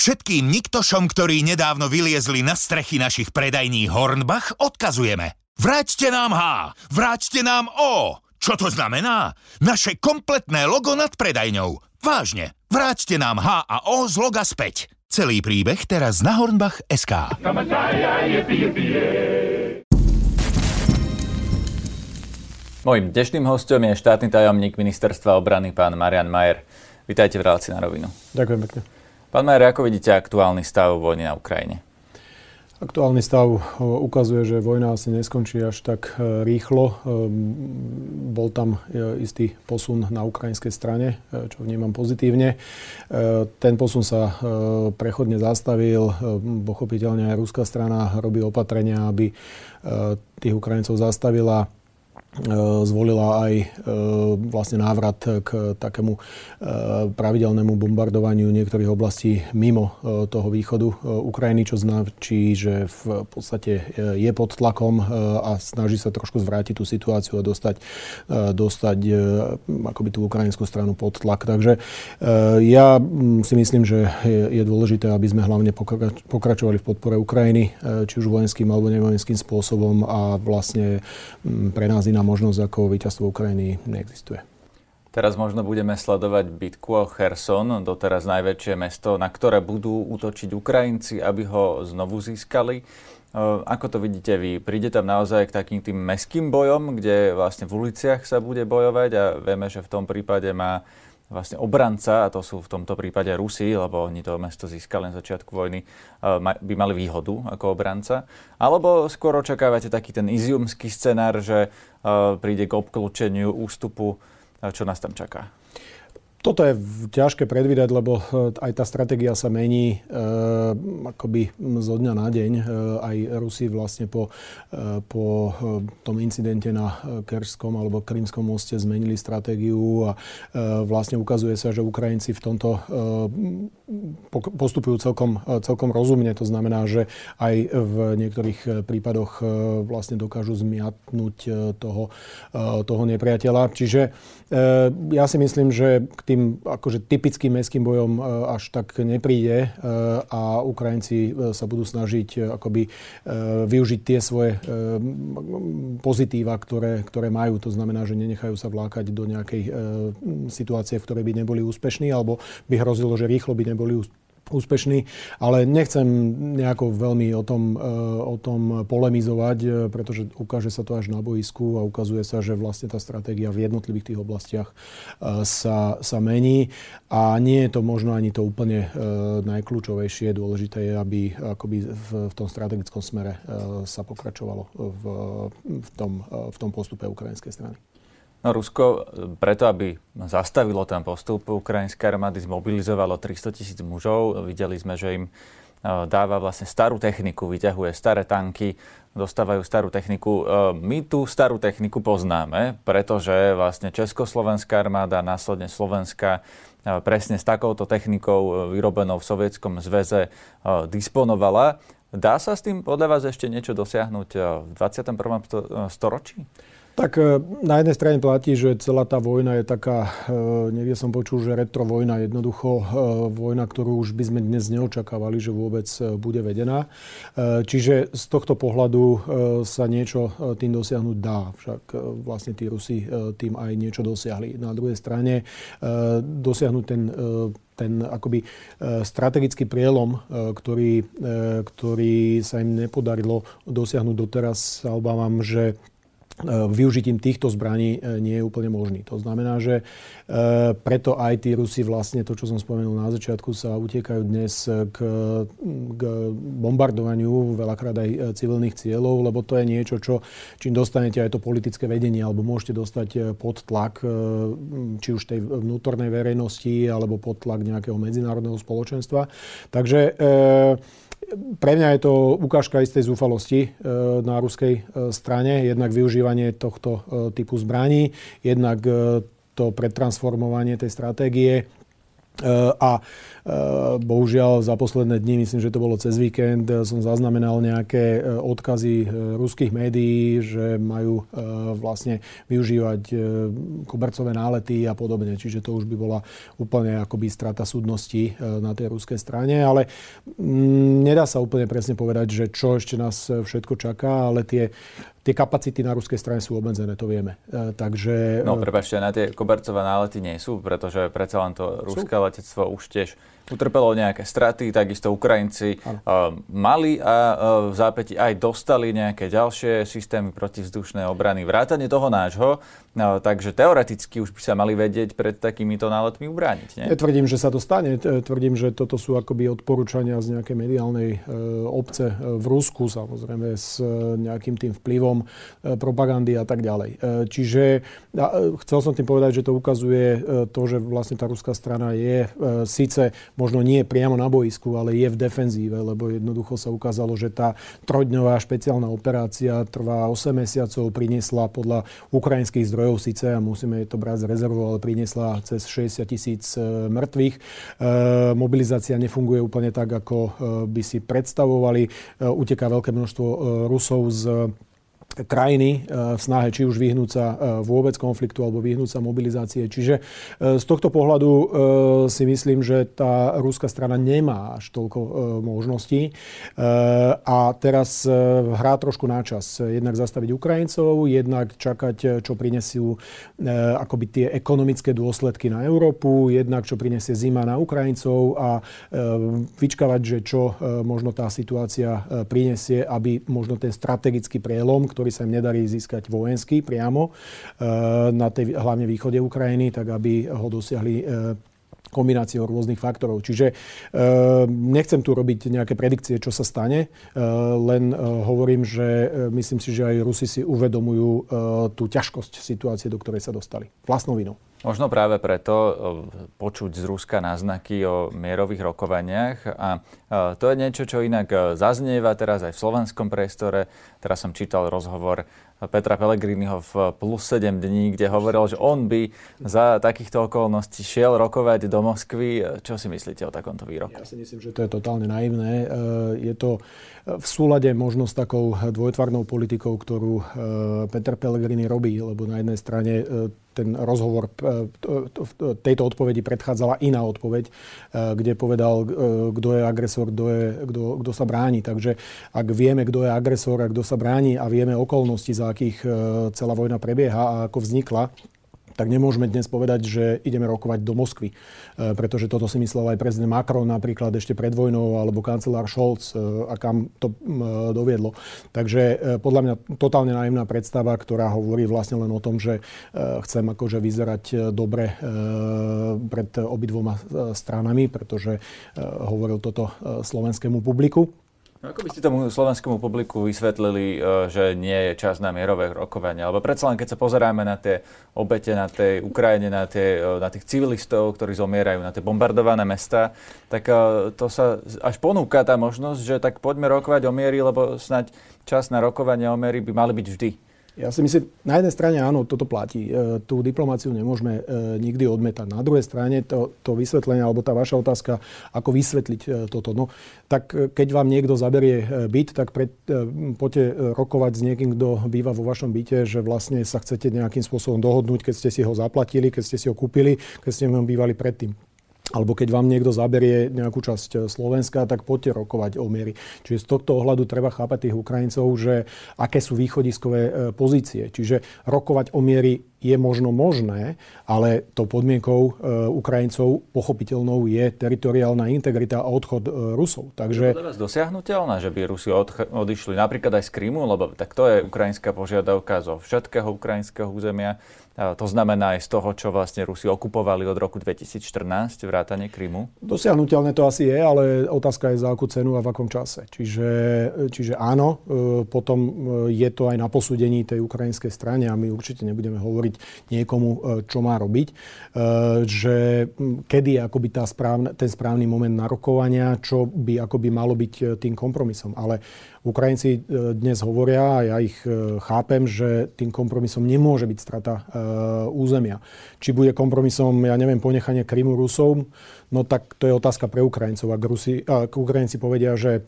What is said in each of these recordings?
Všetkým niktošom, ktorí nedávno vyliezli na strechy našich predajní Hornbach, odkazujeme. Vráťte nám H, vráťte nám O. Čo to znamená? Naše kompletné logo nad predajňou. Vážne, vráťte nám H a O z loga späť. Celý príbeh teraz na Hornbach SK. Mojím dnešným hostom je štátny tajomník ministerstva obrany pán Marian Majer. Vítajte v relácii na rovinu. Ďakujem pekne. Pán Majer, ako vidíte aktuálny stav vojny na Ukrajine? Aktuálny stav ukazuje, že vojna asi neskončí až tak e, rýchlo. E, bol tam e, istý posun na ukrajinskej strane, čo vnímam pozitívne. Ten posun sa prechodne zastavil. Pochopiteľne aj ruská strana robí opatrenia, aby tých Ukrajincov zastavila zvolila aj e, vlastne návrat k takému e, pravidelnému bombardovaniu niektorých oblastí mimo toho východu Ukrajiny, čo značí, že v podstate je pod tlakom a snaží sa trošku zvrátiť tú situáciu a dostať, dostať akoby tú ukrajinskú stranu pod tlak. Takže ja si myslím, že je dôležité, aby sme hlavne pokračovali v podpore Ukrajiny, či už vojenským alebo nevojenským spôsobom a vlastne pre nás iná možnosť ako víťazstvo Ukrajiny neexistuje. Teraz možno budeme sledovať bitku o Kherson, doteraz najväčšie mesto, na ktoré budú útočiť Ukrajinci, aby ho znovu získali. E, ako to vidíte vy? Príde tam naozaj k takým tým meským bojom, kde vlastne v uliciach sa bude bojovať a vieme, že v tom prípade má vlastne obranca, a to sú v tomto prípade Rusi, lebo oni to mesto získali na začiatku vojny, eh, by mali výhodu ako obranca. Alebo skôr očakávate taký ten iziumský scenár, že príde k obklúčeniu ústupu, čo nás tam čaká? Toto je ťažké predvídať, lebo e, aj tá stratégia sa mení e, akoby zo dňa na deň. E, aj Rusi vlastne po, e, po e, tom incidente na Kerskom alebo Krymskom moste zmenili stratégiu a e, vlastne ukazuje sa, že Ukrajinci v tomto e, postupujú celkom, celkom rozumne. To znamená, že aj v niektorých prípadoch vlastne dokážu zmiatnúť toho, toho nepriateľa. Čiže ja si myslím, že k tým akože typickým mestským bojom e, až tak nepríde e, a Ukrajinci e, sa budú snažiť akoby využiť tie svoje pozitíva, ktoré, ktoré majú. To znamená, že nenechajú sa vlákať do nejakej situácie, v ktorej by neboli úspešní alebo by hrozilo, že rýchlo by neboli úspešní úspešný, ale nechcem nejako veľmi o tom, e, o tom polemizovať, e, pretože ukáže sa to až na boisku a ukazuje sa, že vlastne tá stratégia v jednotlivých tých oblastiach e, sa, sa mení a nie je to možno ani to úplne najkľúčovejšie. Dôležité je, aby akoby v, v tom strategickom smere sa pokračovalo v, v, tom, v tom postupe ukrajinskej strany. No Rusko e, preto, aby zastavilo ten postup ukrajinskej armády, zmobilizovalo 300 tisíc mužov. Videli sme, že im e, dáva vlastne starú techniku, vyťahuje staré tanky, dostávajú starú techniku. E, my tú starú techniku poznáme, pretože vlastne Československá armáda, následne Slovenská, presne s takouto technikou vyrobenou v Sovietskom zväze disponovala. Dá sa s tým podľa vás ešte niečo dosiahnuť v 21. storočí? Tak e, na jednej strane platí, že celá tá vojna je taká, e, niekde som počul, že retro vojna, jednoducho e, vojna, ktorú už by sme dnes neočakávali, že vôbec bude vedená. Čiže z tohto pohľadu sa niečo tým dosiahnuť dá. Však vlastne tí Rusi tým aj niečo dosiahli. Na druhej strane dosiahnuť ten ten akoby strategický prielom, ktorý, ktorý sa im nepodarilo dosiahnuť doteraz, sa obávam, že využitím týchto zbraní e, nie je úplne možný. To znamená, že e, preto aj tí Rusi vlastne to, čo som spomenul na začiatku, sa utiekajú dnes k, k bombardovaniu veľakrát aj civilných cieľov, lebo to je niečo, čo čím dostanete aj to politické vedenie, alebo môžete dostať pod tlak či už tej vnútornej verejnosti, alebo pod tlak nejakého medzinárodného spoločenstva. Takže pre mňa je to ukážka istej zúfalosti e, na ruskej e, strane. Jednak využívanie tohto e, typu zbraní, jednak to pretransformovanie tej stratégie A bohužiaľ za posledné dni, myslím, že to bolo cez víkend, som zaznamenal nejaké odkazy ruských médií, že majú vlastne využívať kobercové nálety a podobne. Čiže to už by bola úplne akoby strata súdnosti na tej ruskej strane. Ale mm, nedá sa úplne presne povedať, že čo ešte nás všetko čaká, ale tie tie kapacity na ruskej strane sú obmedzené, to vieme. E, takže... No, prepačte, na tie kobercové nálety nie sú, pretože predsa len to ruské letectvo už tiež utrpelo nejaké straty, takisto Ukrajinci uh, mali a uh, v zápäti aj dostali nejaké ďalšie systémy protivzdušnej obrany, vrátane toho nášho, uh, takže teoreticky už by sa mali vedieť pred takýmito náletmi ubrániť. Nie? Tvrdím, že sa to stane. Tvrdím, že toto sú akoby odporúčania z nejakej mediálnej obce v Rusku, samozrejme s nejakým tým vplyvom propagandy a tak ďalej. Čiže chcel som tým povedať, že to ukazuje to, že vlastne tá ruská strana je síce možno nie priamo na boisku, ale je v defenzíve, lebo jednoducho sa ukázalo, že tá trojdňová špeciálna operácia trvá 8 mesiacov, priniesla podľa ukrajinských zdrojov síce, a musíme to brať z rezervu, ale priniesla cez 60 tisíc e, mŕtvych. E, mobilizácia nefunguje úplne tak, ako e, by si predstavovali. Uteká veľké množstvo Rusov z krajiny e, v snahe či už vyhnúť sa e, vôbec konfliktu alebo vyhnúť sa mobilizácie. Čiže e, z tohto pohľadu si myslím, že tá rúska strana nemá až toľko možností a teraz hrá trošku na čas. Jednak zastaviť Ukrajincov, jednak čakať, čo prinesú akoby tie ekonomické dôsledky na Európu, jednak čo prinesie zima na Ukrajincov a vyčkávať, že čo možno tá situácia prinesie, aby možno ten strategický prielom, ktorý sa im nedarí získať vojensky priamo eh, na tej hlavne východe Ukrajiny, tak aby ho dosiahli eh, kombináciou rôznych faktorov. Čiže e, nechcem tu robiť nejaké predikcie, čo sa stane, e, len e, hovorím, že e, myslím si, že aj Rusi si uvedomujú e, tú ťažkosť situácie, do ktorej sa dostali. Vlastnou vinou. Možno práve preto e, počuť z Ruska náznaky o mierových rokovaniach a e, to je niečo, čo inak e, zaznieva teraz aj v slovenskom priestore. Teraz som čítal rozhovor Petra Pellegriniho v plus 7 dní, kde hovoril, že on by za takýchto okolností šiel rokovať do Moskvy. Čo si myslíte o takomto výroku? Ja si myslím, že to je totálne naivné. Je to v súlade možno s takou dvojtvarnou politikou, ktorú Peter Pellegrini robí, lebo na jednej strane ten rozhovor e, tejto odpovedi predchádzala iná odpoveď, e, kde povedal, e, kto je agresor, kto, je, kto, kto sa bráni. Takže ak vieme, kto je agresor a kto sa bráni a vieme okolnosti, za akých celá vojna prebieha a ako vznikla, tak nemôžeme dnes povedať, že ideme rokovať do Moskvy. E, pretože toto si myslel aj prezident Macron napríklad ešte pred vojnou, alebo kancelár Scholz, e, a kam to e, doviedlo. Takže podľa mňa totálne naivná predstava, ktorá hovorí vlastne len o tom, že chcem akože vyzerať dobre pred obidvoma stranami, pretože hovoril toto slovenskému publiku. No, ako by ste tomu slovenskému publiku vysvetlili, e, že nie je čas na mierové rokovania? Lebo predsa len keď sa pozeráme na tie obete na tej Ukrajine, na, tie, e, na tých civilistov, ktorí zomierajú, na tie bombardované mesta, tak e, to sa až ponúka tá možnosť, že tak poďme rokovať o miery, lebo snať čas na rokovanie o miery by mali byť vždy. Ja si myslím, na jednej strane áno, toto platí. E, tú diplomáciu nemôžeme e, nikdy odmetať. Na druhej strane to, to vysvetlenie, alebo tá vaša otázka, ako vysvetliť e, toto. No, tak keď vám niekto zaberie byt, tak pred, poďte rokovať s niekým, kto býva vo vašom byte, že vlastne sa chcete nejakým spôsobom dohodnúť, keď ste si ho zaplatili, keď ste si ho kúpili, keď ste v ňom bývali predtým alebo keď vám niekto zaberie nejakú časť eh, Slovenska, tak poďte rokovať o miery. Čiže z tohto ohľadu treba chápať tých Ukrajincov, že aké sú východiskové eh, pozície. Čiže rokovať o miery je možno možné, ale to podmienkou e, Ukrajincov pochopiteľnou je teritoriálna integrita a odchod Rusov. Takže... Je to vás dosiahnutelné, že by Rusi odišli napríklad aj z Krymu, lebo tak to je ukrajinská požiadavka zo všetkého ukrajinského územia. To znamená aj z toho, čo vlastne Rusi okupovali od roku 2014, vrátane Krymu? Dosiahnutelné to asi je, ale otázka je za akú cenu a v akom čase. Čiže, čiže áno, e, potom je to aj na posúdení tej ukrajinskej strany a my určite nebudeme hovoriť niekomu, e, čo má robiť, e, že kedy je akoby tá správna, ten správny moment narokovania, čo by akoby malo byť e, tým kompromisom. Ale Ukrajinci dnes hovoria, a ja ich chápem, že tým kompromisom nemôže byť strata územia. Či bude kompromisom, ja neviem, ponechanie Krymu Rusov, no tak to je otázka pre Ukrajincov. Ak, Rusi, ak Ukrajinci povedia, že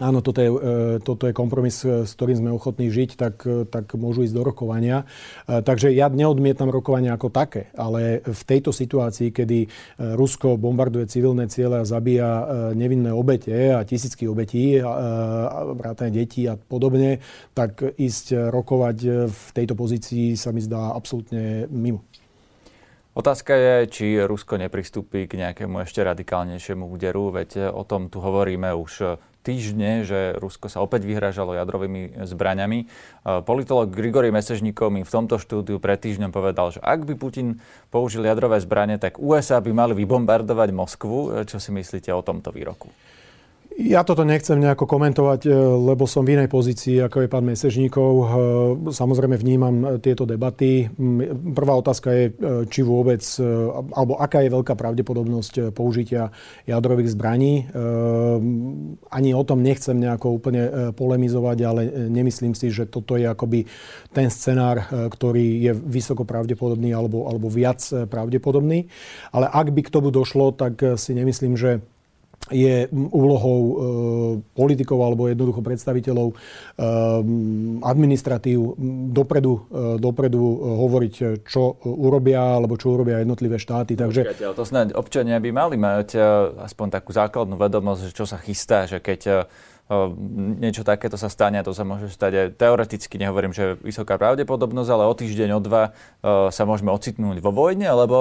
áno, toto je, e, toto je kompromis, e, s ktorým sme ochotní žiť, tak, e, tak môžu ísť do rokovania. Takže ja neodmietam rokovania ako také, ale v tejto situácii, kedy Rusko bombarduje civilné ciele a zabíja nevinné obete a tisícky obetí, vrátane detí a podobne, tak ísť rokovať v tejto pozícii sa mi zdá absolútne mimo. Otázka je, či Rusko nepristúpi k nejakému ešte radikálnejšiemu úderu, veď o tom tu hovoríme už týždne, že Rusko sa opäť vyhražalo jadrovými zbraňami. Politolog Grigory Mesežníkov mi v tomto štúdiu pred týždňom povedal, že ak by Putin použil jadrové zbranie, tak USA by mali vybombardovať Moskvu. Čo si myslíte o tomto výroku? Ja toto nechcem nejako komentovať, e, lebo som v inej pozícii, ako je pán Mesežníkov. E, samozrejme vnímam e, tieto debaty. Prvá otázka je, či vôbec, alebo aká je veľká pravdepodobnosť použitia jadrových zbraní. Ani o tom nechcem nejako úplne polemizovať, ale nemyslím si, že toto je akoby ten scenár, ktorý je vysoko pravdepodobný alebo, alebo viac pravdepodobný. Ale ak by k tomu došlo, tak si nemyslím, že je úlohou e, politikov alebo jednoducho predstaviteľov e, administratív dopredu, e, dopredu hovoriť, čo urobia alebo čo urobia jednotlivé štáty. Takže... Počkajte, to snáď občania by mali mať aspoň takú základnú vedomosť, že čo sa chystá, že keď niečo takéto sa stane a to sa môže stať aj teoreticky, nehovorím, že vysoká pravdepodobnosť, ale o týždeň, o dva sa môžeme ocitnúť vo vojne, lebo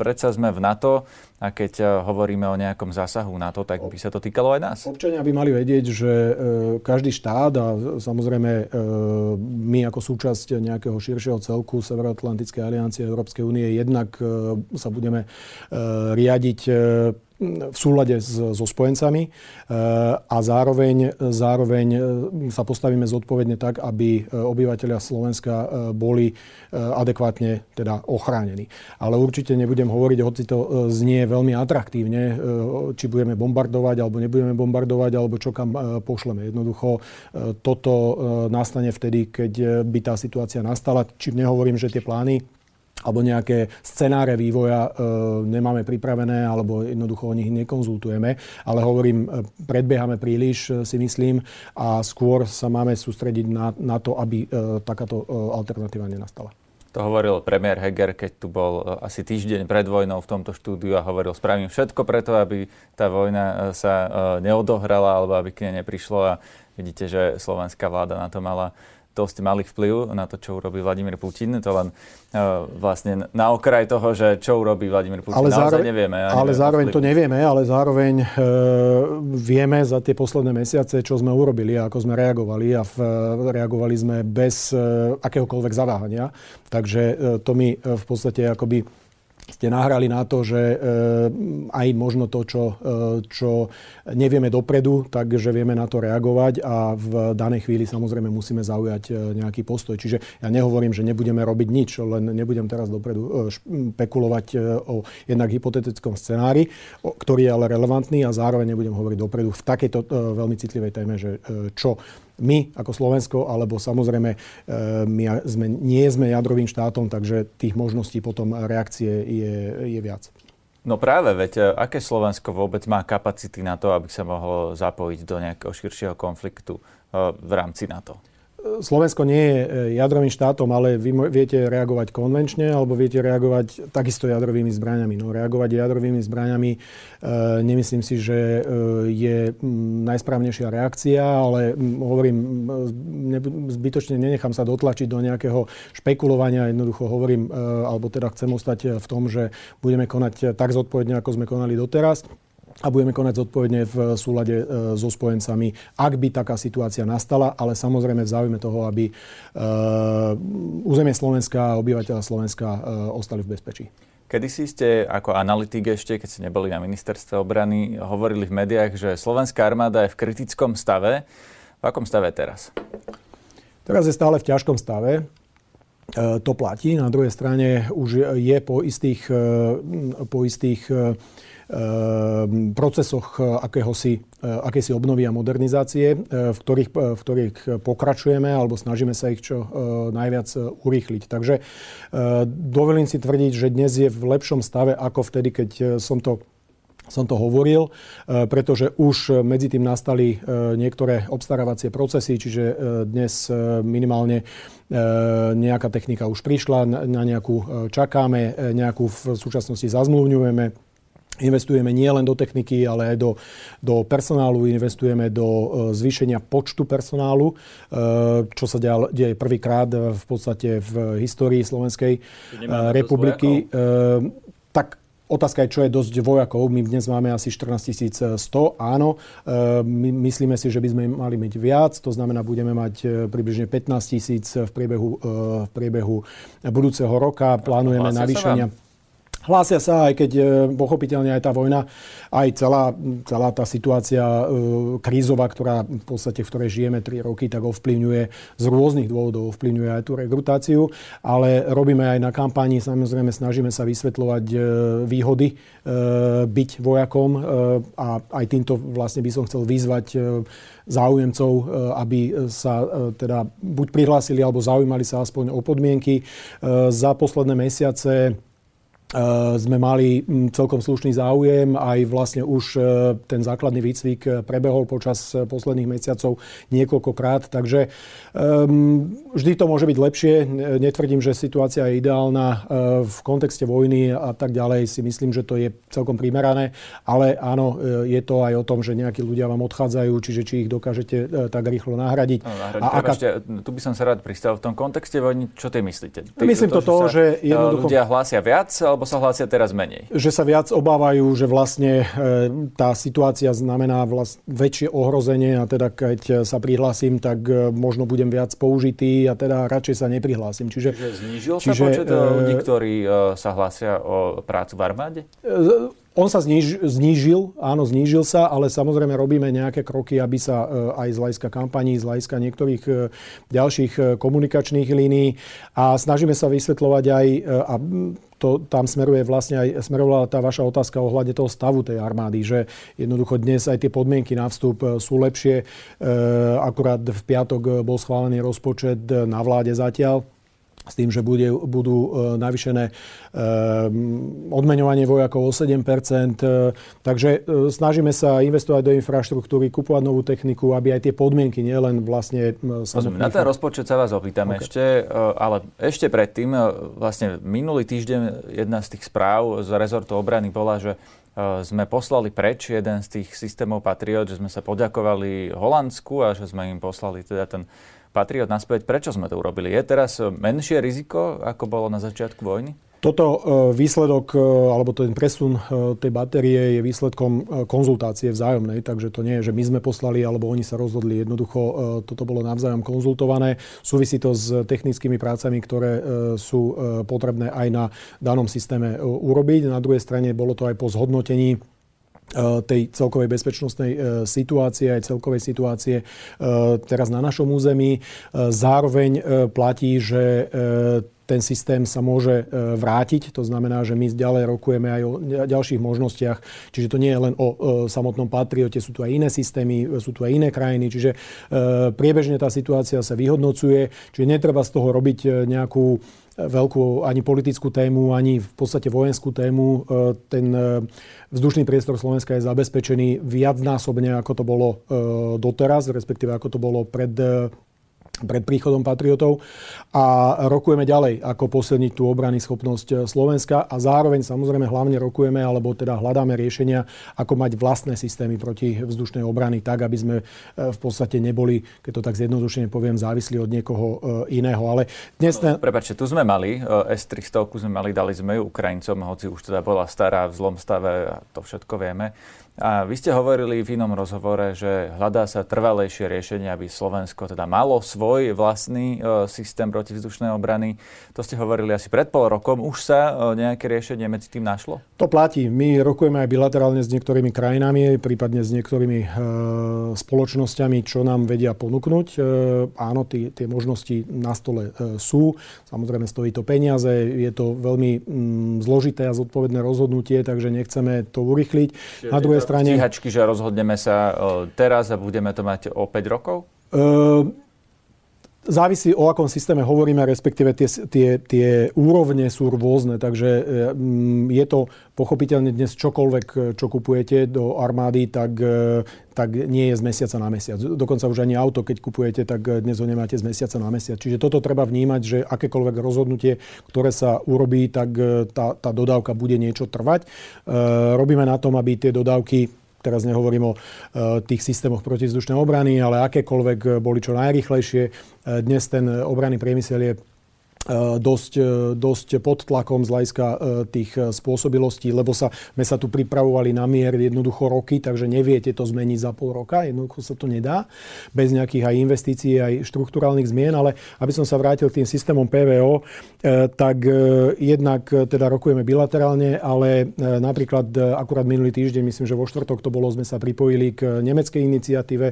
predsa sme v NATO a keď hovoríme o nejakom zásahu NATO, tak by sa to týkalo aj nás. Občania by mali vedieť, že každý štát a samozrejme my ako súčasť nejakého širšieho celku Severoatlantickej aliancie Európskej únie jednak sa budeme riadiť v súlade so spojencami e, a zároveň, zároveň e, sa postavíme zodpovedne tak, aby e, obyvateľia Slovenska boli adekvátne teda ochránení. Ale určite nebudem hovoriť, hoci to znie veľmi atraktívne, či budeme bombardovať, alebo nebudeme bombardovať, alebo čo kam pošleme. Jednoducho toto nastane vtedy, keď by tá situácia nastala. Či nehovorím, že tie plány alebo nejaké scenáre vývoja e, nemáme pripravené, alebo jednoducho o nich nekonzultujeme. Ale hovorím, e, predbiehame príliš, e, si myslím, a skôr sa máme sústrediť na, na to, aby e, takáto e, alternatíva nenastala. To hovoril premiér Heger, keď tu bol e, asi týždeň pred vojnou v tomto štúdiu a hovoril, spravím všetko preto, aby tá vojna sa neodohrala alebo aby k nej neprišlo a vidíte, že slovenská vláda na to mala dosť malý vplyv na to, čo urobí Vladimír Putin. To len uh, vlastne na okraj toho, že čo urobí Vladimír Putin, ale zároveň, nevieme. Ja ale zároveň to nevieme, ale zároveň uh, vieme za tie posledné mesiace, čo sme urobili a ako sme reagovali a v, reagovali sme bez uh, akéhokoľvek zaváhania. Takže uh, to mi uh, v podstate akoby ste nahrali na to, že e, aj možno to, čo, e, čo nevieme dopredu, takže vieme na to reagovať a v danej chvíli samozrejme musíme zaujať e, nejaký postoj. Čiže ja nehovorím, že nebudeme robiť nič, len nebudem teraz dopredu špekulovať o jednak hypotetickom scenári, ktorý je ale relevantný a zároveň nebudem hovoriť dopredu v takejto veľmi citlivej téme, že čo my ako Slovensko, alebo samozrejme e, my sme, nie sme jadrovým štátom, takže tých možností potom reakcie je, je viac. No práve, veď e, aké Slovensko vôbec má kapacity na to, aby sa mohlo zapojiť do nejakého širšieho konfliktu e, v rámci NATO? Slovensko nie je e, jadrovým štátom, ale vy viete reagovať konvenčne alebo viete reagovať takisto jadrovými zbraniami. No, reagovať jadrovými zbraniami e, nemyslím si, že e, je najsprávnejšia reakcia, ale hovorím, ne, zbytočne nenechám sa dotlačiť do nejakého špekulovania. Jednoducho hovorím, alebo teda chcem ostať v tom, že budeme konať tak zodpovedne, ako sme konali doteraz a budeme konať zodpovedne v súlade e, so spojencami, ak by taká situácia nastala, ale samozrejme v záujme toho, aby e, územie Slovenska a obyvateľa Slovenska ostali v bezpečí. Kedy si ste ako analytik ešte, keď ste neboli na ministerstve obrany, hovorili v médiách, že slovenská armáda je v kritickom stave. V akom stave teraz? Teraz je stále v ťažkom stave. To platí. Na druhej strane už je po istých, po istých procesoch eh, akéhosi eh, akési obnovy a modernizácie, v ktorých, v ktorých pokračujeme alebo snažíme sa ich čo najviac urýchliť. Takže dovolím si tvrdiť, že dnes je v lepšom stave ako vtedy, keď som to som to hovoril, pretože už medzi tým nastali niektoré obstarávacie procesy, čiže dnes minimálne nejaká technika už prišla, na nejakú čakáme, nejakú v súčasnosti zazmluvňujeme, Investujeme nielen do techniky, ale aj do, do personálu, investujeme do e, zvýšenia počtu personálu, e, čo sa deje prvýkrát v podstate v histórii Slovenskej republiky. Tak Otázka je, čo je dosť vojakov. My dnes máme asi 14 100, áno. My myslíme si, že by sme mali mať viac, to znamená, budeme mať približne 15 tisíc v priebehu, v priebehu budúceho roka. Plánujeme navýšenia. Hlásia sa, aj keď e, pochopiteľne aj tá vojna, aj celá, celá tá situácia e, krízová, ktorá v podstate, v ktorej žijeme 3 roky, tak ovplyvňuje z rôznych dôvodov, ovplyvňuje aj tú rekrutáciu, ale robíme aj na kampani, samozrejme snažíme sa vysvetľovať e, výhody byť vojakom a aj týmto vlastne by som chcel vyzvať záujemcov, aby sa teda buď prihlásili alebo zaujímali sa aspoň o podmienky. Za posledné mesiace sme mali celkom slušný záujem, aj vlastne už eh, ten základný výcvik eh, prebehol počas posledných mesiacov niekoľkokrát, takže um, vždy to môže byť lepšie. Netvrdím, že situácia je ideálna v kontexte vojny a tak ďalej si myslím, že to je celkom primerané, ale áno, je to aj o tom, že nejakí ľudia vám odchádzajú, čiže či ich dokážete tak rýchlo nahradiť. No, nahradiť. A aká... tu by som sa rád pristal v tom kontexte vojny, čo ty myslíte? Ty, Myslím to, to, že, že jednoducho... ľudia hlásia viac, alebo sa hlásia teraz menej? Že sa viac obávajú, že vlastne e, tá situácia znamená vlast, väčšie ohrozenie a teda keď sa prihlásim, tak e, možno budem viac použitý a teda radšej sa neprihlásim. Čiže, čiže znížil čiže, sa počet e, ľudí, ktorí sa hlásia o prácu v armáde? On sa zniž, znížil, áno, znížil sa, ale samozrejme robíme nejaké kroky, aby sa aj z hľadiska kampaní, z hľadiska niektorých ďalších komunikačných línií a snažíme sa vysvetľovať aj, a to tam smeruje vlastne aj smerovala tá vaša otázka ohľade toho stavu tej armády, že jednoducho dnes aj tie podmienky na vstup e, sú lepšie. E, akurát v piatok bol schválený rozpočet na vláde zatiaľ s tým, že bude, budú e, navýšené e, odmeňovanie vojakov o 7 e, Takže snažíme sa investovať do infraštruktúry, kupovať novú techniku, aby aj tie podmienky, nielen vlastne samotných... Na ten rozpočet sa vás opýtam okay. ešte, ale ešte predtým, vlastne minulý týždeň jedna z tých správ z rezortu obrany bola, že sme poslali preč jeden z tých systémov Patriot, že sme sa poďakovali Holandsku a že sme im poslali teda ten Patriot naspäť. Prečo sme to urobili? Je teraz menšie riziko, ako bolo na začiatku vojny? Toto e, výsledok, e, alebo ten presun tej batérie je výsledkom konzultácie vzájomnej, takže to nie je, že my sme poslali, alebo oni sa rozhodli. Jednoducho toto bolo navzájom konzultované. Súvisí to s technickými prácami, ktoré sú potrebné aj na danom systéme urobiť. Na druhej strane bolo to aj po zhodnotení tej celkovej bezpečnostnej e, situácie, aj celkovej situácie e, teraz na našom území. Zároveň platí, že ten systém sa môže vrátiť. To znamená, že my ďalej rokujeme aj o ďalších možnostiach. Čiže to nie je len o samotnom Patriote, sú tu aj iné systémy, sú tu aj iné krajiny. Čiže priebežne tá situácia sa vyhodnocuje. Čiže netreba z toho robiť nejakú veľkú ani politickú tému, ani v podstate vojenskú tému. E, ten e, vzdušný priestor Slovenska je zabezpečený viacnásobne, ako to bolo e, doteraz, respektíve ako to bolo pred pred príchodom patriotov a rokujeme ďalej, ako posilniť tú obrany schopnosť eh, Slovenska a zároveň samozrejme hlavne rokujeme, alebo teda hľadáme riešenia, ako mať vlastné systémy proti vzdušnej obrany tak, aby sme eh, v podstate neboli, keď to tak zjednodušene poviem, závislí od niekoho eh, iného. Ale dnes... Ten... Prepačte, tu sme mali S-300, sme mali, dali sme ju Ukrajincom, hoci už teda bola stará v zlom stave a to všetko vieme. A vy ste hovorili v inom rozhovore, že hľadá sa trvalejšie riešenie, aby Slovensko teda malo svoj vlastný e, systém protivzdušnej obrany. To ste hovorili asi pred pol rokom. Už sa e, nejaké riešenie medzi tým našlo? To platí. My rokujeme aj bilaterálne s niektorými krajinami, prípadne s niektorými e, spoločnosťami, čo nám vedia ponúknuť. E, áno, tie možnosti na stole e, sú. Samozrejme stojí to peniaze, je to veľmi mm, zložité a zodpovedné rozhodnutie, takže nechceme to urychliť. Na druhej strane... Stíhačky, že rozhodneme sa teraz a budeme to mať o 5 rokov? Uh, Závisí, o akom systéme hovoríme, respektíve tie, tie, tie úrovne sú rôzne, takže mm, je to pochopiteľne dnes čokoľvek, čo kupujete do armády, tak, e, tak nie je z mesiaca na mesiac. Dokonca už ani auto, keď kupujete, tak dnes ho nemáte z mesiaca na mesiac. Čiže toto treba vnímať, že akékoľvek rozhodnutie, ktoré sa urobí, tak e, tá, tá dodávka bude niečo trvať. E, robíme na tom, aby tie dodávky teraz nehovorím o e, tých systémoch protizdušnej obrany, ale akékoľvek boli čo najrychlejšie. E, dnes ten obranný priemysel je E, dosť, e, dosť pod tlakom z hľadiska e, tých spôsobilostí, lebo sa, sme sa tu pripravovali na mier jednoducho roky, takže neviete to zmeniť za pol roka, jednoducho sa to nedá, bez nejakých aj investícií, aj štruktúrálnych zmien, ale aby som sa vrátil tým systémom PVO, tak jednak teda rokujeme bilaterálne, ale napríklad akurát minulý týždeň, myslím, že vo štvrtok to bolo, sme sa pripojili k nemeckej iniciatíve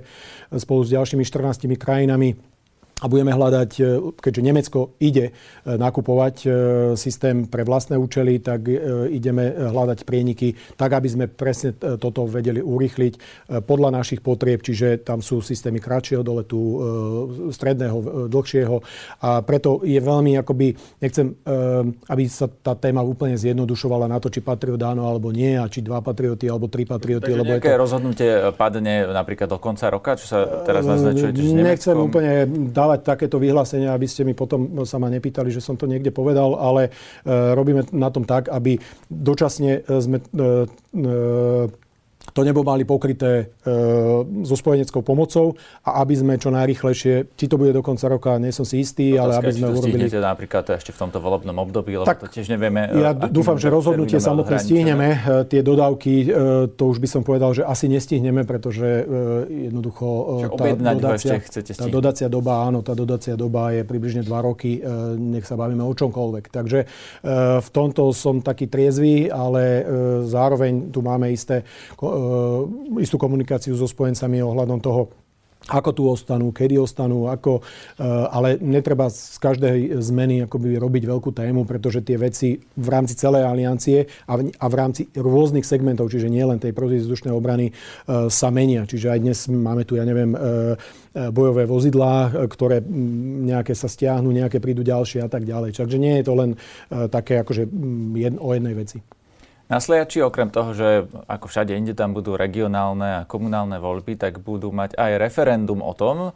spolu s ďalšími 14 krajinami a budeme hľadať, e, keďže Nemecko ide e, nakupovať e, systém pre vlastné účely, tak ideme hľadať prieniky tak, aby sme presne toto vedeli urýchliť podľa našich potrieb, čiže tam sú systémy kratšieho doletu, stredného, dlhšieho a preto je veľmi, akoby, nechcem, aby sa tá téma úplne zjednodušovala na to, či patriot áno alebo nie a či dva patrioty alebo tri patrioty. Takže lebo nejaké to... rozhodnutie padne napríklad do konca roka, čo sa teraz naznačujete s Nechcem úplne dávať dávať takéto vyhlásenia, aby ste mi potom sa ma nepýtali, že som to niekde povedal, ale e, robíme na tom tak, aby dočasne sme e, e, to nebo mali pokryté e, so spojeneckou pomocou a aby sme čo najrychlejšie, či to bude do konca roka, nie som si istý, no, ale aby sme urobili... Či napríklad ešte v tomto volebnom období, lebo tak, to tiež nevieme. Ja dúfam, že rozhodnutie samotné stihneme. E, tie dodávky, e, to už by som povedal, že asi nestihneme, pretože e, jednoducho e, tá dodácia, tá dodacia doba, áno, tá dodacia doba je približne 2 roky, e, nech sa bavíme o čomkoľvek. Takže e, v tomto som taký triezvy, ale e, zároveň tu máme isté E, istú komunikáciu so spojencami ohľadom toho, ako tu ostanú, kedy ostanú, ako, e, ale netreba z každej zmeny akoby robiť veľkú tému, pretože tie veci v rámci celej aliancie a v, a v rámci rôznych segmentov, čiže nie len tej protizdušnej obrany, e, sa menia. Čiže aj dnes máme tu, ja neviem, bojové vozidlá, ktoré nejaké sa stiahnu, nejaké prídu ďalšie a tak ďalej. Takže nie je to len také akože jed, o jednej veci. Na Sliači okrem toho, že ako všade inde tam budú regionálne a komunálne voľby, tak budú mať aj referendum o tom, e,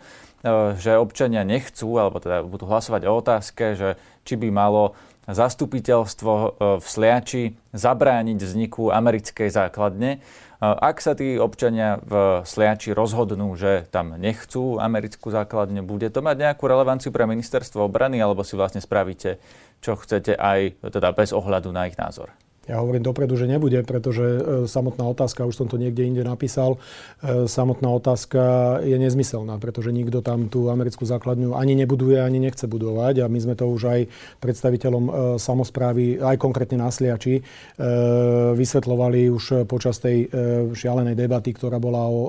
že občania nechcú, alebo teda budú hlasovať o otázke, že či by malo zastupiteľstvo e, v Sliači zabrániť vzniku americkej základne. E, ak sa tí občania v Sliači rozhodnú, že tam nechcú americkú základne, bude to mať nejakú relevanciu pre ministerstvo obrany, alebo si vlastne spravíte, čo chcete aj teda bez ohľadu na ich názor? Ja hovorím dopredu, že nebude, pretože e, samotná otázka, už som to niekde inde napísal, e, samotná otázka je nezmyselná, pretože nikto tam tú americkú základňu ani nebuduje, ani nechce budovať a my sme to už aj predstaviteľom e, samozprávy, aj konkrétne na Sliači, vysvetlovali už počas tej šialenej debaty, ktorá bola o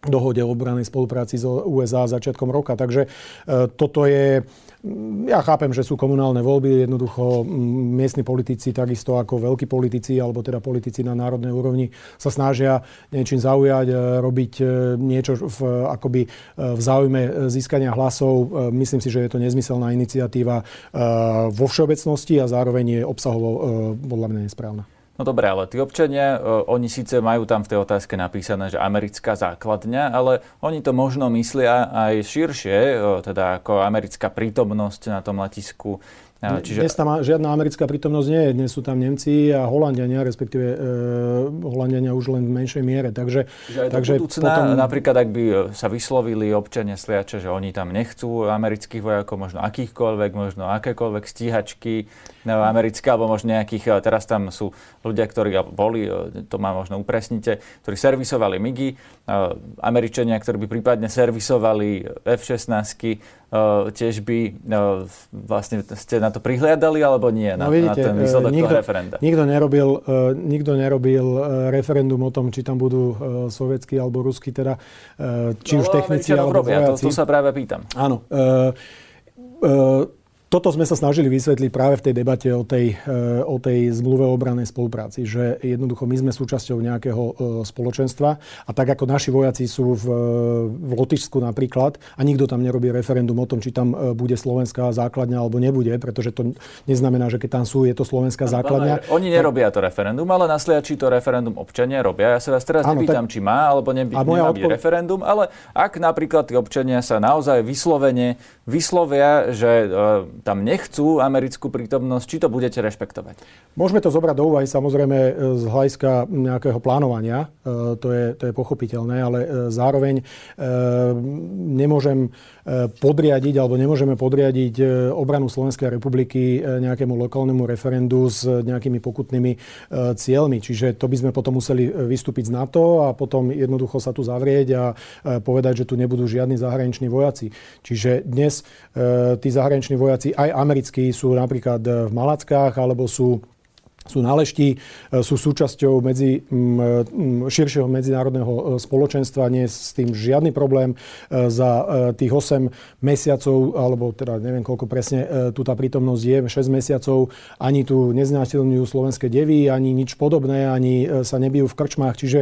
dohode o obranej spolupráci s USA začiatkom roka. Takže toto je ja chápem, že sú komunálne voľby, jednoducho miestni politici, takisto ako veľkí politici, alebo teda politici na národnej úrovni sa snažia niečím zaujať, e, robiť e, niečo v, akoby e, v záujme získania hlasov. Myslím si, že je to nezmyselná iniciatíva vo všeobecnosti a zároveň je obsahovo podľa mňa nesprávna. No dobre, ale tí občania, uh, oni síce majú tam v tej otázke napísané, že americká základňa, ale oni to možno myslia aj širšie, uh, teda ako americká prítomnosť na tom letisku Čiže... Dnes tam žiadna americká prítomnosť nie je. Dnes sú tam Nemci a Holandiania, respektíve e, Holandiania už len v menšej miere. Takže, takže budúcna, potom... napríklad ak by e, sa vyslovili občania Sliače, že oni tam nechcú amerických vojakov, možno akýchkoľvek, možno akékoľvek stíhačky americké, alebo možno nejakých, e, teraz tam sú ľudia, ktorí boli, e, to má možno upresnite, ktorí servisovali MIGI, Američania, ktorí by prípadne servisovali F-16, tiež by vlastne ste na to prihliadali alebo nie, na, no vidíte, na ten výsledok nikto, toho referenda? Nikto nerobil, nikto nerobil referendum o tom, či tam budú sovietskí alebo ruskí, teda, či no, už technici alebo robia, vojaci. To, to sa práve pýtam. Áno. Uh, uh, toto sme sa snažili vysvetliť práve v tej debate o tej, e, o tej zmluve o obranej spolupráci, že jednoducho my sme súčasťou nejakého e, spoločenstva a tak ako naši vojaci sú v, v Lotyšsku napríklad a nikto tam nerobí referendum o tom, či tam e, bude slovenská základňa alebo nebude, pretože to neznamená, že keď tam sú, je to slovenská základňa. Oni nerobia to referendum, ale na Sliači to referendum občania robia. Ja sa vás teraz Áno, nepýtam, tak... či má alebo neby, nemá odpov... referendum, ale ak napríklad tí občania sa naozaj vyslovene vyslovia, že tam nechcú americkú prítomnosť, či to budete rešpektovať? Môžeme to zobrať do úvahy samozrejme e, z hľadiska nejakého plánovania, e, to je, to je pochopiteľné, ale e, zároveň nemôžem podriadiť alebo nemôžeme podriadiť obranu Slovenskej republiky nejakému lokálnemu referendu s nejakými pokutnými cieľmi. Čiže to by sme potom museli vystúpiť z NATO a potom jednoducho sa tu zavrieť a povedať, že tu nebudú žiadni zahraniční vojaci. Čiže dnes tí zahraniční vojaci aj americkí sú napríklad v Malackách alebo sú sú na lešti, e, sú súčasťou medzi, širšieho medzinárodného e, spoločenstva, nie je s tým žiadny problém. E, za tých 8 mesiacov, alebo teda neviem koľko presne tu tá prítomnosť je, 6 mesiacov, ani tu neznásilňujú slovenské devy, ani nič podobné, ani sa nebijú v krčmách. Čiže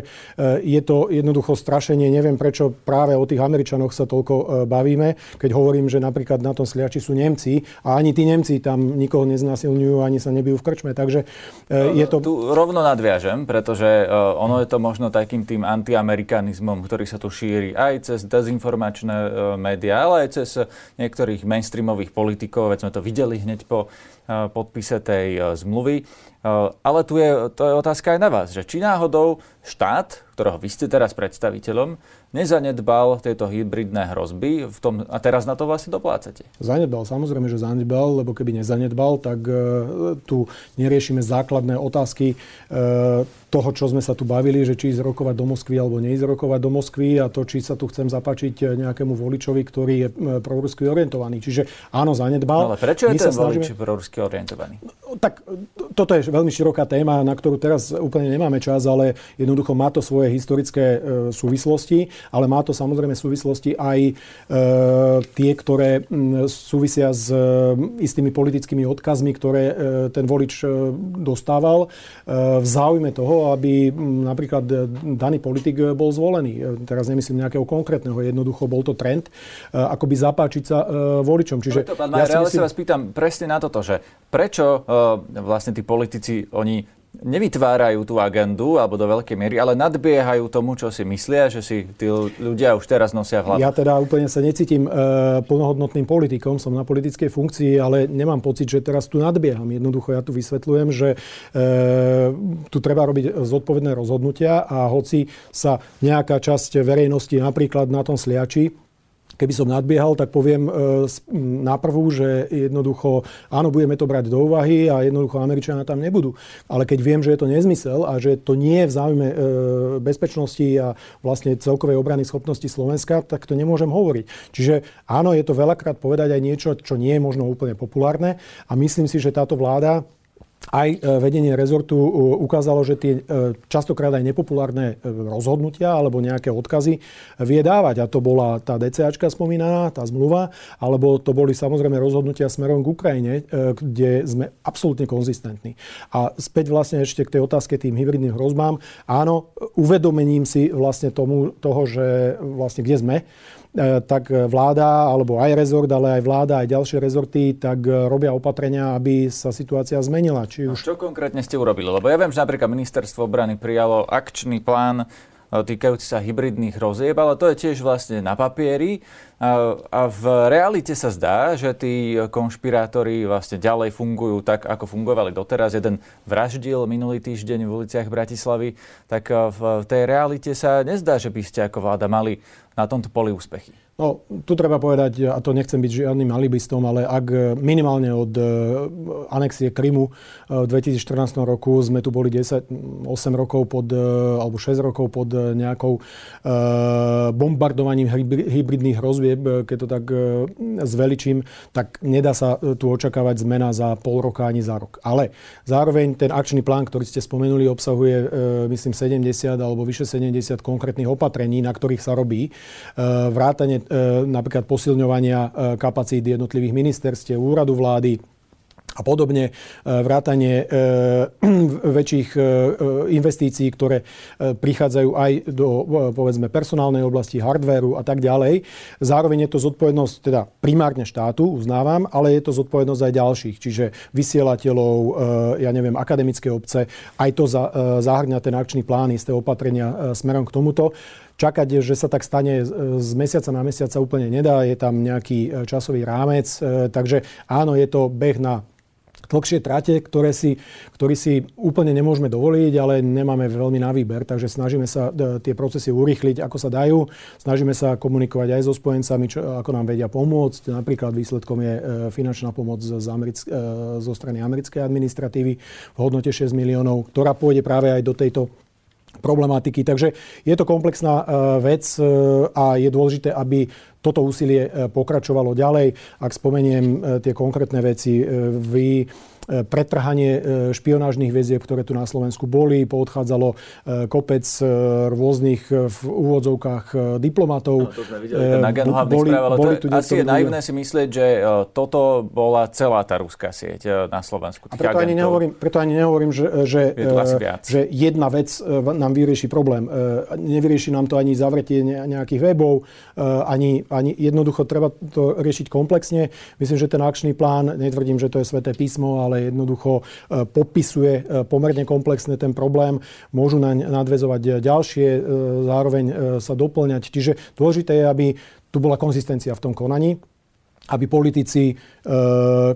je to jednoducho strašenie. Neviem, prečo práve o tých Američanoch sa toľko bavíme, keď hovorím, že napríklad na tom sliači sú Nemci a ani tí Nemci tam nikoho neznásilňujú, ani sa nebijú v krčme. Takže je to... Tu rovno nadviažem, pretože e, ono je to možno takým tým antiamerikanizmom, ktorý sa tu šíri aj cez dezinformačné e, médiá, ale aj cez niektorých mainstreamových politikov, veď sme to videli hneď po e, podpise tej zmluvy. Ale tu je, to je otázka aj na vás, že či náhodou štát, ktorého vy ste teraz predstaviteľom, nezanedbal tieto hybridné hrozby v tom, a teraz na to vlastne doplácate? Zanedbal, samozrejme, že zanedbal, lebo keby nezanedbal, tak uh, tu neriešime základné otázky uh, toho, čo sme sa tu bavili, že či ísť rokovať do Moskvy alebo neísť rokovať do Moskvy a to, či sa tu chcem zapačiť nejakému voličovi, ktorý je prorusky orientovaný. Čiže áno, zanedbal. Ale prečo je My ten snažíme... volič prorusky orientovaný? Tak toto je veľmi široká téma, na ktorú teraz úplne nemáme čas, ale jednoducho má to svoje historické e, súvislosti ale má to samozrejme súvislosti aj e, tie, ktoré súvisia s e, istými politickými odkazmi, ktoré e, ten volič dostával v záujme toho, aby napríklad daný politik bol zvolený. Teraz nemyslím nejakého konkrétneho, jednoducho bol to trend, akoby zapáčiť sa voličom. Čiže to, pán Majer, ja, myslím... sa vás pýtam presne na toto, že prečo vlastne tí politici, oni nevytvárajú tú agendu, alebo do veľkej miery, ale nadbiehajú tomu, čo si myslia, že si tí ľudia už teraz nosia v. Ja teda úplne sa necítim e, plnohodnotným politikom, som na politickej funkcii, ale nemám pocit, že teraz tu nadbieham. Jednoducho ja tu vysvetľujem, že e, tu treba robiť zodpovedné rozhodnutia a hoci sa nejaká časť verejnosti napríklad na tom sliači, Keby som nadbiehal, tak poviem e, na prvú, že jednoducho, áno, budeme to brať do úvahy a jednoducho Američania tam nebudú. Ale keď viem, že je to nezmysel a že to nie je v záujme e, bezpečnosti a vlastne celkovej obrany schopnosti Slovenska, tak to nemôžem hovoriť. Čiže áno, je to veľakrát povedať aj niečo, čo nie je možno úplne populárne a myslím si, že táto vláda aj e, vedenie rezortu e, ukázalo, že tie e, častokrát aj nepopulárne rozhodnutia alebo nejaké odkazy vie dávať. A to bola tá DCAčka spomínaná, tá zmluva, alebo to boli samozrejme rozhodnutia smerom k Ukrajine, kde sme absolútne konzistentní. A späť vlastne ešte k tej otázke tým hybridným hrozbám. Áno, uvedomením si vlastne tomu, toho, že vlastne kde sme, tak vláda, alebo aj rezort, ale aj vláda, aj ďalšie rezorty, tak e, robia opatrenia, aby sa situácia zmenila. Či už... Čo konkrétne ste urobili? Lebo ja viem, že napríklad ministerstvo obrany prijalo akčný plán E, týkajúci sa hybridných rozieb, ale to je tiež vlastne na papieri. A, v realite sa zdá, že tí konšpirátori vlastne ďalej fungujú tak, ako fungovali doteraz. Jeden vraždil minulý týždeň v uliciach Bratislavy, tak e, v tej realite sa nezdá, že by ste ako vláda mali na tomto poli úspechy. No, tu treba povedať, a to nechcem byť žiadnym alibistom, ale ak minimálne od e, anexie Krymu e, v 2014 roku sme tu boli 10, 8 rokov pod, e, alebo 6 rokov pod nejakou bombardovaním hybridných rozvieb, keď to tak zveličím, tak nedá sa tu očakávať zmena za pol roka ani za rok. Ale zároveň ten akčný plán, ktorý ste spomenuli, obsahuje myslím 70 alebo vyše 70 konkrétnych opatrení, na ktorých sa robí vrátane napríklad posilňovania kapacít jednotlivých ministerstiev, úradu vlády, a podobne, e, vrátanie e, väčších e, investícií, ktoré prichádzajú aj do, povedzme, personálnej oblasti, hardvéru a tak ďalej. Zároveň je to zodpovednosť teda primárne štátu, uznávam, ale je to zodpovednosť aj ďalších, čiže vysielateľov, ja neviem, akademické obce. Aj to zahrňa ten akčný plán, isté opatrenia smerom k tomuto čakať, že sa tak stane z mesiaca na mesiac sa úplne nedá, je tam nejaký časový rámec, takže áno, je to beh na dlhšie trate, ktoré si, ktorý si úplne nemôžeme dovoliť, ale nemáme veľmi na výber, takže snažíme sa e, tie procesy urýchliť, ako sa dajú. Snažíme sa komunikovať aj so spojencami, čo, ako nám vedia pomôcť. Napríklad výsledkom je e, finančná pomoc z Americk- e, zo strany americkej administratívy v hodnote 6 miliónov, ktorá pôjde práve aj do tejto problematiky. Takže je to komplexná vec a je dôležité, aby toto úsilie pokračovalo ďalej. Ak spomeniem tie konkrétne veci, vy E, pretrhanie e, špionážnych väzieb, ktoré tu na Slovensku boli. Poodchádzalo e, kopec rôznych v úvodzovkách diplomatov. No, to sme videli, ten boli, boli tu asi je naivné si myslieť, že toto bola celá tá ruská sieť na Slovensku. A preto ani, nehovorím, preto ani nehovorím, že, že, že jedna vec nám vyrieši problém. Nevyrieši nám to ani zavretie nejakých webov, ani, ani jednoducho treba to riešiť komplexne. Myslím, že ten akčný plán, netvrdím, že to je sveté písmo, ale jednoducho e, popisuje e, pomerne komplexne ten problém. Môžu naň nadvezovať ďalšie, e, zároveň sa doplňať. Čiže dôležité je, aby tu bola konzistencia v tom konaní, aby politici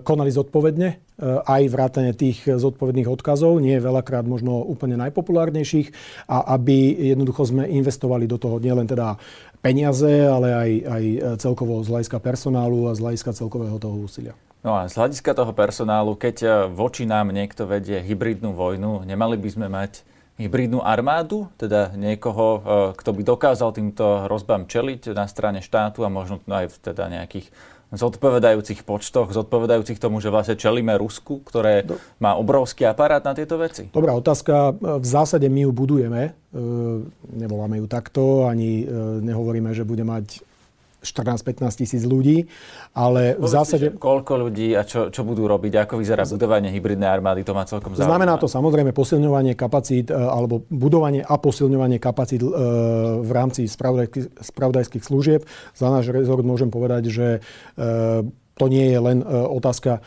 konali zodpovedne, aj vrátane tých zodpovedných odkazov, nie veľakrát možno úplne najpopulárnejších, a aby jednoducho sme investovali do toho nielen teda peniaze, ale aj, aj celkovo z hľadiska personálu a z hľadiska celkového toho úsilia. No a z hľadiska toho personálu, keď e, voči nám niekto vedie hybridnú vojnu, nemali by sme mať hybridnú armádu, teda niekoho, e, kto by dokázal týmto hrozbám čeliť na strane štátu a možno aj v teda nejakých zodpovedajúcich počtoch, zodpovedajúcich tomu, že vlastne čelíme Rusku, ktoré má obrovský aparát na tieto veci? Dobrá otázka. V zásade my ju budujeme. E, nevoláme ju takto, ani nehovoríme, že bude mať 14-15 tisíc ľudí, ale v zásade... Si, koľko ľudí a čo, čo budú robiť, ako vyzerá budovanie hybridnej armády, to má celkom zaujímavé. Znamená to samozrejme posilňovanie kapacít e, alebo budovanie a posilňovanie kapacít e, v rámci spravodajských služieb. Za náš rezort môžem povedať, že e, to nie je len e, otázka e,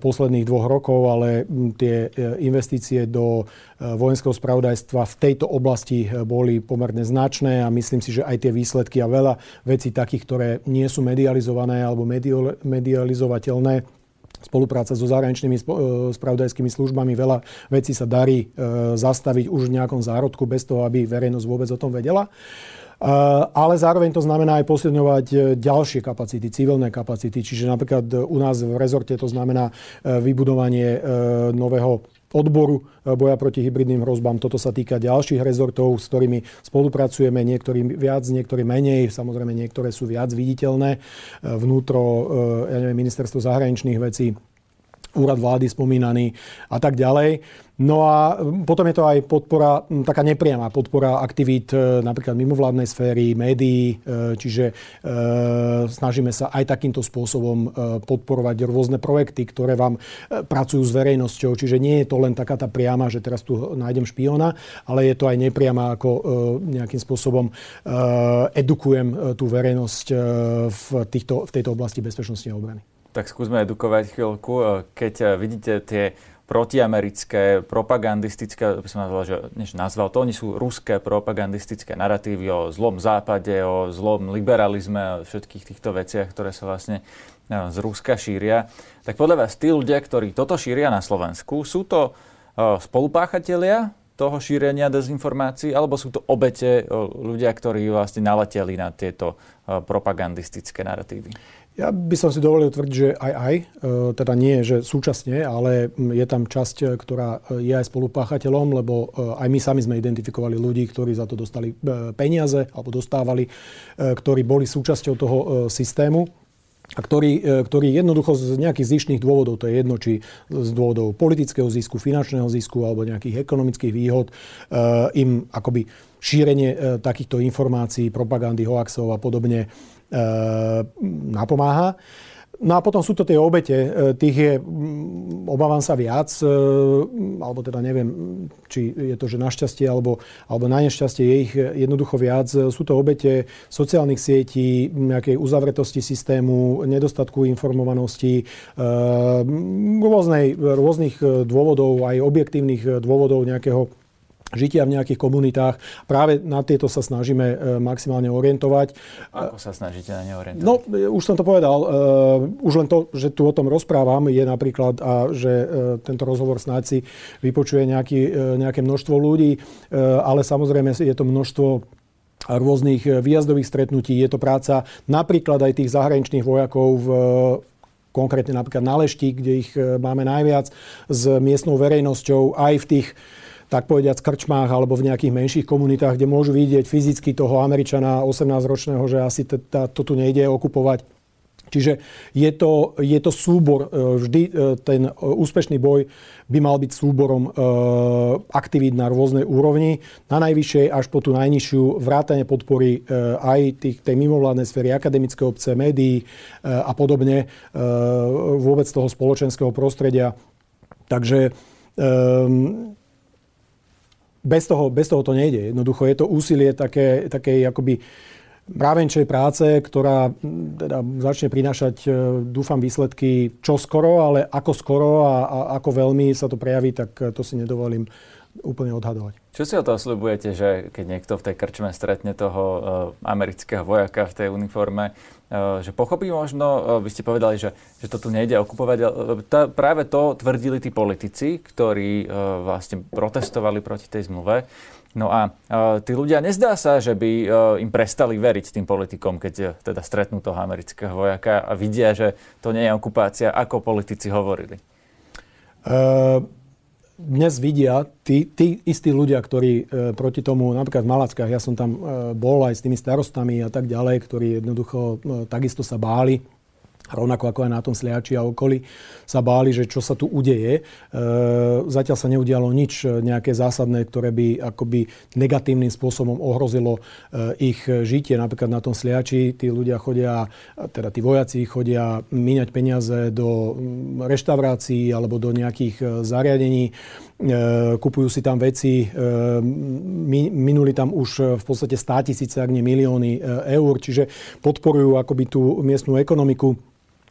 posledných dvoch rokov, ale tie e, investície do vojenského spravodajstva v tejto oblasti boli pomerne značné a myslím si, že aj tie výsledky a veľa vecí takých, ktoré nie sú medializované alebo medializovateľné, spolupráca so zahraničnými spravodajskými službami. Veľa vecí sa darí zastaviť už v nejakom zárodku bez toho, aby verejnosť vôbec o tom vedela. Eh, ale zároveň to znamená aj posilňovať eh, ďalšie kapacity, civilné kapacity. Čiže napríklad eh, u nás v rezorte to znamená vybudovanie nového odboru boja proti hybridným hrozbám. Toto sa týka ďalších rezortov, s ktorými spolupracujeme, niektorí viac, niektorí menej. Samozrejme, niektoré sú viac viditeľné. Vnútro, ja neviem, ministerstvo zahraničných vecí, úrad vlády spomínaný a tak ďalej. No a potom je to aj podpora, taká nepriama podpora aktivít e, napríklad mimovládnej sféry, médií, e, čiže e, snažíme sa aj takýmto spôsobom podporovať rôzne projekty, ktoré vám pracujú s verejnosťou. Čiže nie je to len taká tá priama, že teraz tu nájdem špiona, ale je to aj nepriama, ako nejakým spôsobom edukujem tú verejnosť v, týchto, v tejto oblasti bezpečnosti a obrany. Tak skúsme edukovať chvíľku. Keď vidíte tie protiamerické, propagandistické, by som nazval, že, než nazval, to oni sú ruské propagandistické narratívy o zlom západe, o zlom liberalizme, o všetkých týchto veciach, ktoré sa vlastne no, z Ruska šíria. Tak podľa vás tí ľudia, ktorí toto šíria na Slovensku, sú to spolupáchatelia toho šírenia dezinformácií, alebo sú to obete ľudia, ktorí vlastne naleteli na tieto propagandistické narratívy? Ja by som si dovolil tvrdiť, že aj aj, e, teda nie, že súčasne, ale je tam časť, e, ktorá e, je aj spolupáchateľom, lebo aj my sami sme identifikovali ľudí, ktorí za to dostali peniaze alebo dostávali, ktorí boli súčasťou toho systému a ktorí, ktorí jednoducho z nejakých zišných dôvodov, to je jedno, či z dôvodov politického zisku, finančného zisku alebo nejakých ekonomických výhod, im akoby šírenie takýchto informácií, propagandy, hoaxov a podobne napomáha. No a potom sú to tie obete, e, tých je, obávam sa viac, e, alebo teda neviem, či je to, že našťastie alebo, alebo na nešťastie je ich jednoducho viac. Sú to obete sociálnych sietí, nejakej uzavretosti systému, nedostatku informovanosti, e, rôznej, rôznych dôvodov, aj objektívnych dôvodov nejakého žitia v nejakých komunitách. Práve na tieto sa snažíme e, maximálne orientovať. Ako sa snažíte na ne orientovať? No, e, už som to povedal. Uh, už len to, že tu o tom rozprávam, je napríklad, a že tento rozhovor snáď si vypočuje nejaký, nejaké množstvo ľudí, ale samozrejme je to množstvo rôznych výjazdových stretnutí. Je to práca napríklad aj tých zahraničných vojakov v konkrétne napríklad na Lešti, kde ich máme najviac, s miestnou verejnosťou aj v tých tak povediať krčmách alebo v nejakých menších komunitách, kde môžu vidieť fyzicky toho Američana 18-ročného, že asi to tu nejde okupovať. Čiže je to, je to súbor, e, vždy e, ten e, úspešný boj by mal byť súborom aktivít na rôznej úrovni, na najvyššej až po tú najnižšiu vrátane podpory aj tých, tej mimovládnej sféry, akademické obce, médií a podobne, vôbec toho spoločenského prostredia. Takže bez toho, bez toho to nejde. Jednoducho je to úsilie také, takej akoby mravenčej práce, ktorá teda začne prinášať, e, dúfam, výsledky čo skoro, ale ako skoro a, a ako veľmi sa to prejaví, tak e, to si nedovolím úplne odhadovať. Čo si o to osľubujete, že keď niekto v tej krčme stretne toho uh, amerického vojaka v tej uniforme, uh, že pochopí možno, uh, vy ste povedali, že, že to tu nejde okupovať, uh, tá, práve to tvrdili tí politici, ktorí uh, vlastne protestovali proti tej zmluve. No a uh, tí ľudia nezdá sa, že by uh, im prestali veriť tým politikom, keď uh, teda stretnú toho amerického vojaka a vidia, že to nie je okupácia, ako politici hovorili. Uh dnes vidia tí, tí istí ľudia, ktorí e, proti tomu, napríklad v Malackách, ja som tam e, bol aj s tými starostami a tak ďalej, ktorí jednoducho e, takisto sa báli rovnako ako aj na tom Sliači a okolí, sa báli, že čo sa tu udeje. E, zatiaľ sa neudialo nič nejaké zásadné, ktoré by akoby negatívnym spôsobom ohrozilo e, ich žitie. Napríklad na tom Sliači tí ľudia chodia, teda tí vojaci chodia míňať peniaze do mm, reštaurácií alebo do nejakých e, zariadení, e, kupujú si tam veci, e, minuli tam už v podstate 100 tisíce, ak nie milióny e, eur, čiže podporujú akoby tú miestnú ekonomiku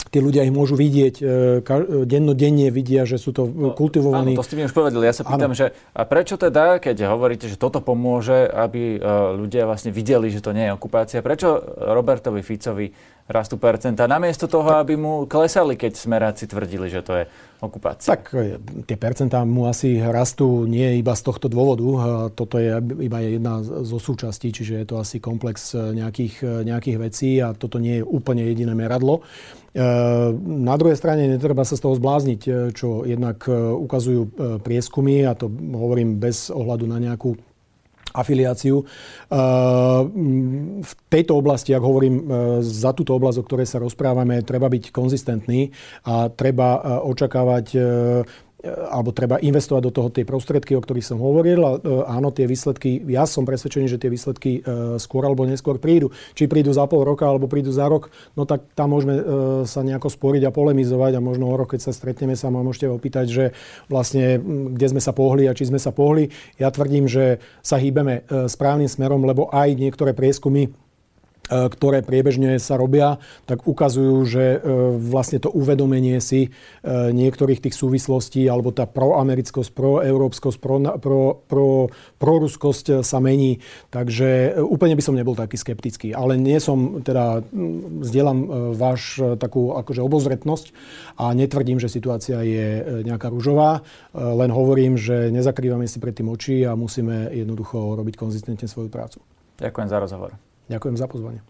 tí ľudia ich môžu vidieť, e, e, dennodenne vidia, že sú to no, kultivovaní. Áno, to ste mi už povedali. Ja sa pýtam, áno. že a prečo teda, keď hovoríte, že toto pomôže, aby e, ľudia vlastne videli, že to nie je okupácia, prečo Robertovi Ficovi rastú percentá, namiesto toho, aby mu klesali, keď smeráci tvrdili, že to je okupácia. Tak tie percentá mu asi rastú nie iba z tohto dôvodu. Toto je iba jedna zo súčastí, čiže je to asi komplex nejakých, nejakých vecí a toto nie je úplne jediné meradlo. E, na druhej strane netreba sa z toho zblázniť, e, čo jednak e, ukazujú prieskumy, a to hovorím bez ohľadu na nejakú afiliáciu. V tejto oblasti, ak hovorím za túto oblasť, o ktorej sa rozprávame, treba byť konzistentný a treba očakávať E, alebo treba investovať do toho tie prostriedky, o ktorých som hovoril. A, e, áno, tie výsledky, ja som presvedčený, že tie výsledky e, skôr alebo neskôr prídu. Či prídu za pol roka, alebo prídu za rok, no tak tam môžeme sa nejako sporiť a polemizovať a možno o rok, keď sa stretneme, sa ma môžete opýtať, že vlastne kde sme sa pohli a či sme sa pohli. Ja tvrdím, že sa hýbeme správnym smerom, lebo aj niektoré prieskumy E, ktoré priebežne sa robia, tak ukazujú, že e, vlastne to uvedomenie si e, niektorých tých súvislostí alebo tá proamerickosť, proeurópskosť, pro, pro, pro, proruskosť sa mení. Takže úplne by som nebol taký skeptický. Ale nie som, teda zdieľam váš takú akože obozretnosť a netvrdím, že situácia je nejaká ružová. Len hovorím, že nezakrývame si pred tým oči a musíme jednoducho robiť konzistentne svoju prácu. Ďakujem za rozhovor. Ďakujem za pozvanie.